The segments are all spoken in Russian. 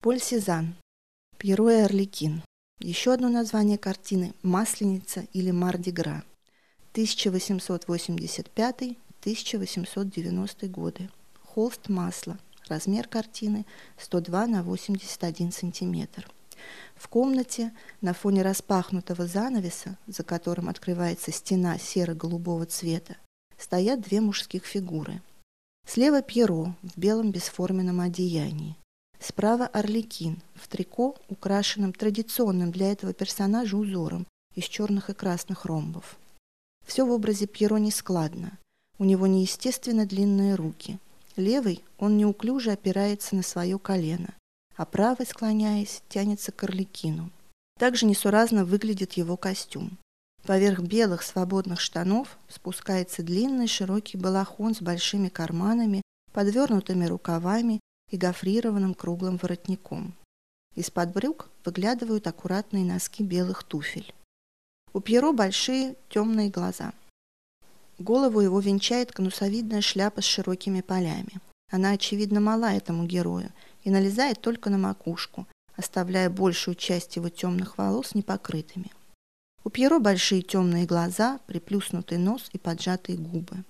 Поль Сезанн. Пьеро и Орликин. Еще одно название картины «Масленица» или «Мардигра». 1885-1890 годы. Холст масла. Размер картины 102 на 81 сантиметр. В комнате на фоне распахнутого занавеса, за которым открывается стена серо-голубого цвета, стоят две мужских фигуры. Слева Пьеро в белом бесформенном одеянии. Справа Орликин в трико, украшенном традиционным для этого персонажа узором из черных и красных ромбов. Все в образе Пьеро нескладно. У него неестественно длинные руки. Левый он неуклюже опирается на свое колено, а правый, склоняясь, тянется к Орликину. Также несуразно выглядит его костюм. Поверх белых свободных штанов спускается длинный широкий балахон с большими карманами, подвернутыми рукавами и гофрированным круглым воротником. Из-под брюк выглядывают аккуратные носки белых туфель. У Пьеро большие темные глаза. Голову его венчает конусовидная шляпа с широкими полями. Она, очевидно, мала этому герою и налезает только на макушку, оставляя большую часть его темных волос непокрытыми. У Пьеро большие темные глаза, приплюснутый нос и поджатые губы.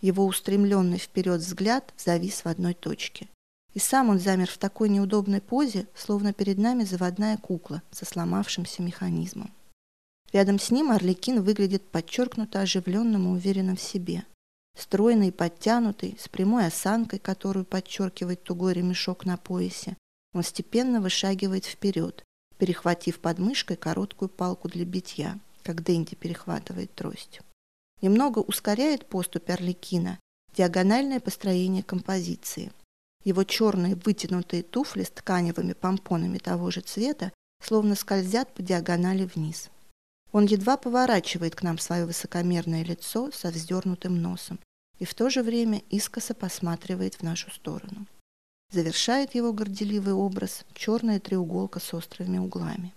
Его устремленный вперед взгляд завис в одной точке. И сам он замер в такой неудобной позе, словно перед нами заводная кукла со сломавшимся механизмом. Рядом с ним Орликин выглядит подчеркнуто оживленным и уверенным в себе. Стройный и подтянутый, с прямой осанкой, которую подчеркивает тугой ремешок на поясе, он степенно вышагивает вперед, перехватив под мышкой короткую палку для битья, как Дэнди перехватывает трость. Немного ускоряет поступь Орликина диагональное построение композиции – его черные вытянутые туфли с тканевыми помпонами того же цвета словно скользят по диагонали вниз. Он едва поворачивает к нам свое высокомерное лицо со вздернутым носом и в то же время искоса посматривает в нашу сторону. Завершает его горделивый образ черная треуголка с острыми углами.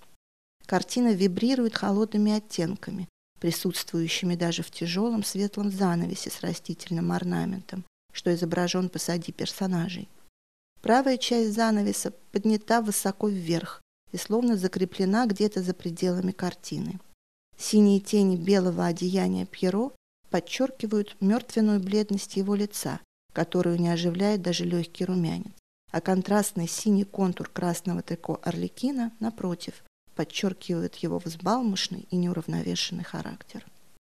Картина вибрирует холодными оттенками, присутствующими даже в тяжелом светлом занавесе с растительным орнаментом, что изображен посади персонажей. Правая часть занавеса поднята высоко вверх и словно закреплена где-то за пределами картины. Синие тени белого одеяния Пьеро подчеркивают мертвенную бледность его лица, которую не оживляет даже легкий румянец, а контрастный синий контур красного трико Орликина, напротив, подчеркивает его взбалмошный и неуравновешенный характер.